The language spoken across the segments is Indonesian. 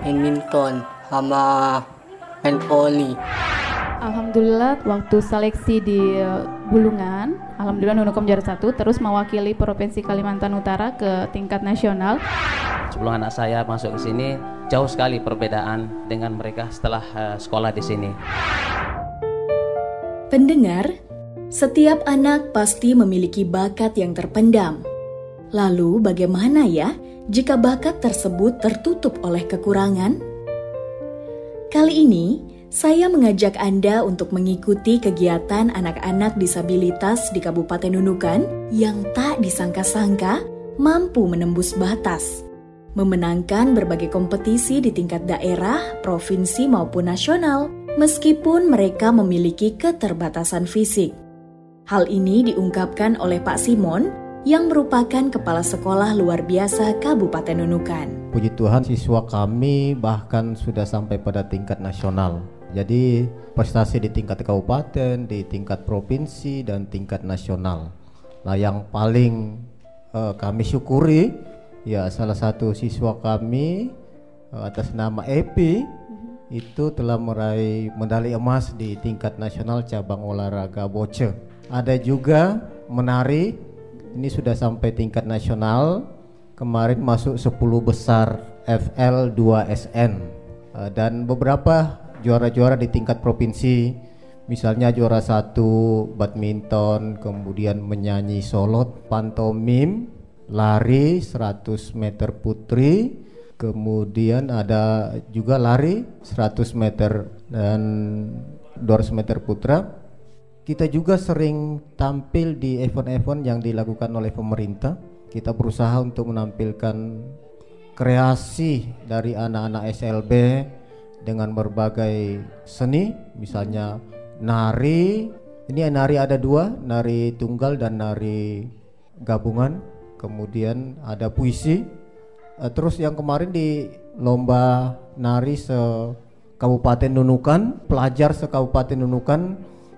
badminton sama main volley. Alhamdulillah waktu seleksi di eh, Bulungan, Alhamdulillah Nunukom juara satu, terus mewakili Provinsi Kalimantan Utara ke tingkat nasional. Sebelum anak saya masuk ke sini, jauh sekali perbedaan dengan mereka setelah uh, sekolah di sini. Pendengar, setiap anak pasti memiliki bakat yang terpendam. Lalu bagaimana ya jika bakat tersebut tertutup oleh kekurangan? Kali ini, saya mengajak Anda untuk mengikuti kegiatan anak-anak disabilitas di Kabupaten Nunukan yang tak disangka-sangka mampu menembus batas, memenangkan berbagai kompetisi di tingkat daerah, provinsi maupun nasional, meskipun mereka memiliki keterbatasan fisik. Hal ini diungkapkan oleh Pak Simon yang merupakan kepala sekolah luar biasa Kabupaten Nunukan. Puji Tuhan siswa kami bahkan sudah sampai pada tingkat nasional. Jadi prestasi di tingkat kabupaten, di tingkat provinsi dan tingkat nasional. Nah, yang paling uh, kami syukuri ya salah satu siswa kami uh, atas nama Epi itu telah meraih medali emas di tingkat nasional cabang olahraga boce. Ada juga menari ini sudah sampai tingkat nasional. Kemarin masuk 10 besar FL 2SN uh, dan beberapa juara-juara di tingkat provinsi misalnya juara satu badminton kemudian menyanyi solot pantomim lari 100 meter putri kemudian ada juga lari 100 meter dan 200 meter putra kita juga sering tampil di event-event yang dilakukan oleh pemerintah. Kita berusaha untuk menampilkan kreasi dari anak-anak SLB dengan berbagai seni misalnya nari. Ini nari ada dua nari tunggal dan nari gabungan. Kemudian ada puisi. Uh, terus yang kemarin di lomba nari se Kabupaten Nunukan pelajar se Kabupaten Nunukan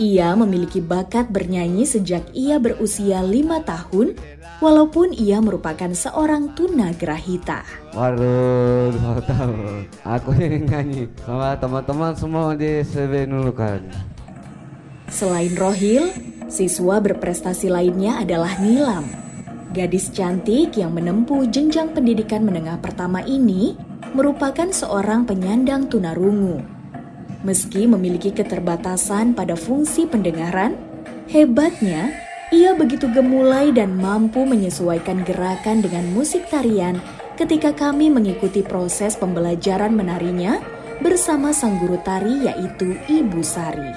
Ia memiliki bakat bernyanyi sejak ia berusia lima tahun, walaupun ia merupakan seorang tunagrahita. Waduh, dua tahun. Aku ini nyanyi sama teman-teman semua di Sebenukan. Selain Rohil, siswa berprestasi lainnya adalah Nilam. Gadis cantik yang menempuh jenjang pendidikan menengah pertama ini merupakan seorang penyandang tunarungu. Meski memiliki keterbatasan pada fungsi pendengaran, hebatnya ia begitu gemulai dan mampu menyesuaikan gerakan dengan musik tarian ketika kami mengikuti proses pembelajaran menarinya bersama sang guru tari yaitu Ibu Sari.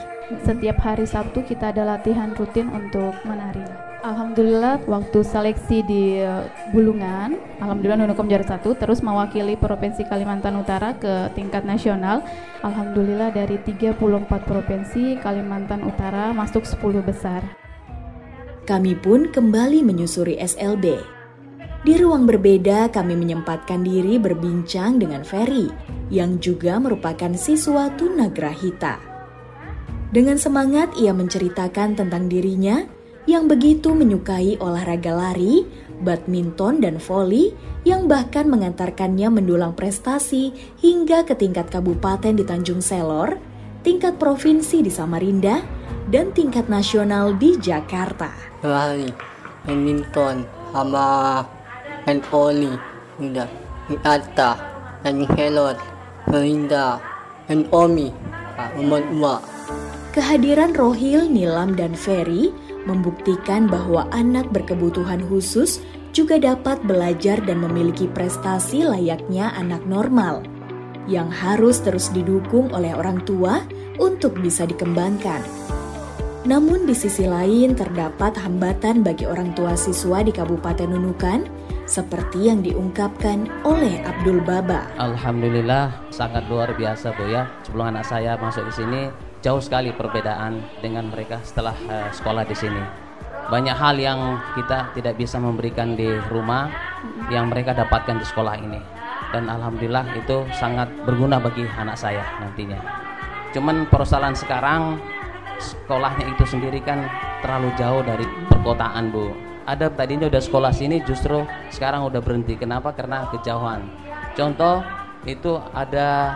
Setiap hari Sabtu kita ada latihan rutin untuk menari. Alhamdulillah waktu seleksi di eh, Bulungan, Alhamdulillah Nunukom juara satu, terus mewakili Provinsi Kalimantan Utara ke tingkat nasional. Alhamdulillah dari 34 provinsi Kalimantan Utara masuk 10 besar. Kami pun kembali menyusuri SLB. Di ruang berbeda kami menyempatkan diri berbincang dengan Ferry yang juga merupakan siswa tunagrahita. Dengan semangat ia menceritakan tentang dirinya yang begitu menyukai olahraga lari, badminton, dan voli yang bahkan mengantarkannya mendulang prestasi hingga ke tingkat kabupaten di Tanjung Selor, tingkat provinsi di Samarinda, dan tingkat nasional di Jakarta. Lari, badminton, sama main voli, udah, Ata, Tanjung Selor, Samarinda, dan Omi, Umar Kehadiran Rohil, Nilam, dan Ferry membuktikan bahwa anak berkebutuhan khusus juga dapat belajar dan memiliki prestasi layaknya anak normal yang harus terus didukung oleh orang tua untuk bisa dikembangkan. Namun di sisi lain terdapat hambatan bagi orang tua siswa di Kabupaten Nunukan seperti yang diungkapkan oleh Abdul Baba. Alhamdulillah sangat luar biasa Bu ya. Sebelum anak saya masuk ke sini jauh sekali perbedaan dengan mereka setelah uh, sekolah di sini. Banyak hal yang kita tidak bisa memberikan di rumah yang mereka dapatkan di sekolah ini. Dan alhamdulillah itu sangat berguna bagi anak saya nantinya. Cuman persoalan sekarang sekolahnya itu sendiri kan terlalu jauh dari perkotaan Bu ada tadinya udah sekolah sini justru sekarang udah berhenti kenapa karena kejauhan contoh itu ada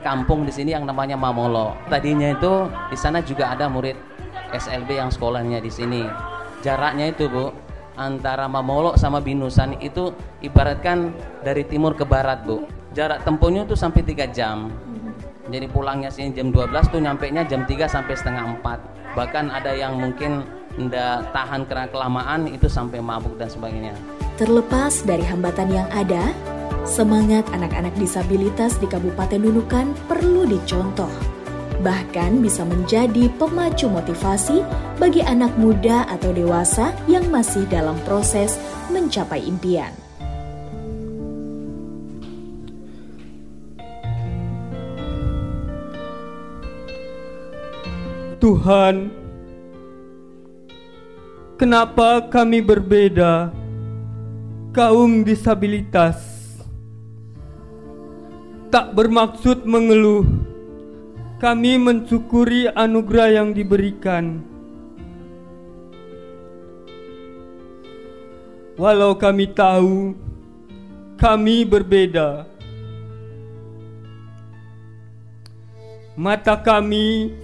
kampung di sini yang namanya Mamolo. Tadinya itu di sana juga ada murid SLB yang sekolahnya di sini. Jaraknya itu Bu antara Mamolo sama Binusan itu ibaratkan dari timur ke barat Bu. Jarak tempuhnya itu sampai 3 jam. Jadi pulangnya sini jam 12 tuh nyampe nya jam 3 sampai setengah 4 bahkan ada yang mungkin tidak tahan karena kelamaan itu sampai mabuk dan sebagainya. Terlepas dari hambatan yang ada, semangat anak-anak disabilitas di Kabupaten Nunukan perlu dicontoh. Bahkan bisa menjadi pemacu motivasi bagi anak muda atau dewasa yang masih dalam proses mencapai impian. Tuhan Kenapa kami berbeda? Kaum disabilitas tak bermaksud mengeluh. Kami mensyukuri anugerah yang diberikan. Walau kami tahu kami berbeda. Mata kami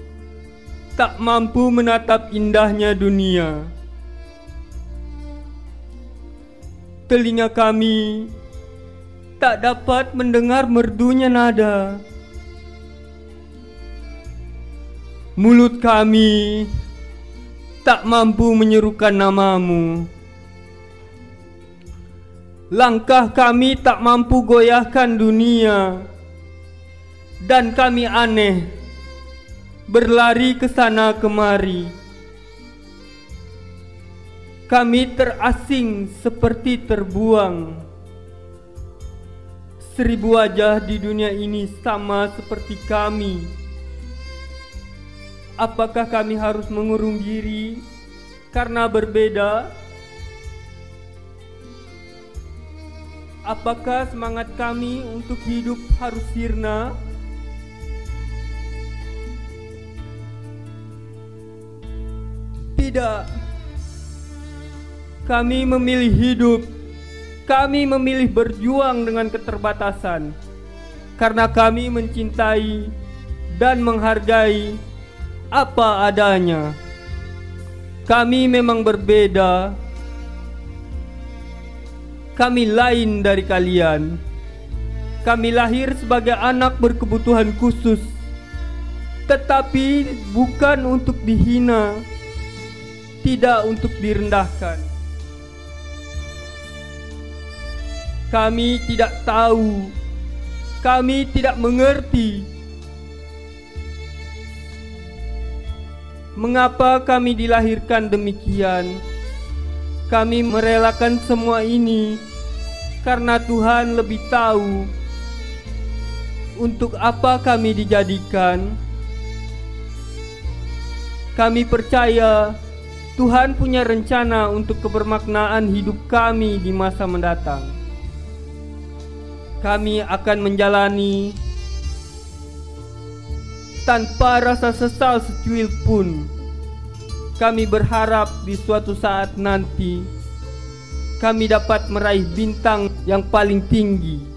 tak mampu menatap indahnya dunia. telinga kami tak dapat mendengar merdunya nada. Mulut kami tak mampu menyerukan namamu. Langkah kami tak mampu goyahkan dunia. Dan kami aneh berlari ke sana kemari. Kami terasing seperti terbuang. Seribu wajah di dunia ini sama seperti kami. Apakah kami harus mengurung diri karena berbeda? Apakah semangat kami untuk hidup harus sirna? Tidak. Kami memilih hidup. Kami memilih berjuang dengan keterbatasan. Karena kami mencintai dan menghargai apa adanya. Kami memang berbeda. Kami lain dari kalian. Kami lahir sebagai anak berkebutuhan khusus, tetapi bukan untuk dihina, tidak untuk direndahkan. Kami tidak tahu, kami tidak mengerti mengapa kami dilahirkan demikian. Kami merelakan semua ini karena Tuhan lebih tahu untuk apa kami dijadikan. Kami percaya Tuhan punya rencana untuk kebermaknaan hidup kami di masa mendatang kami akan menjalani tanpa rasa sesal secuil pun. Kami berharap di suatu saat nanti kami dapat meraih bintang yang paling tinggi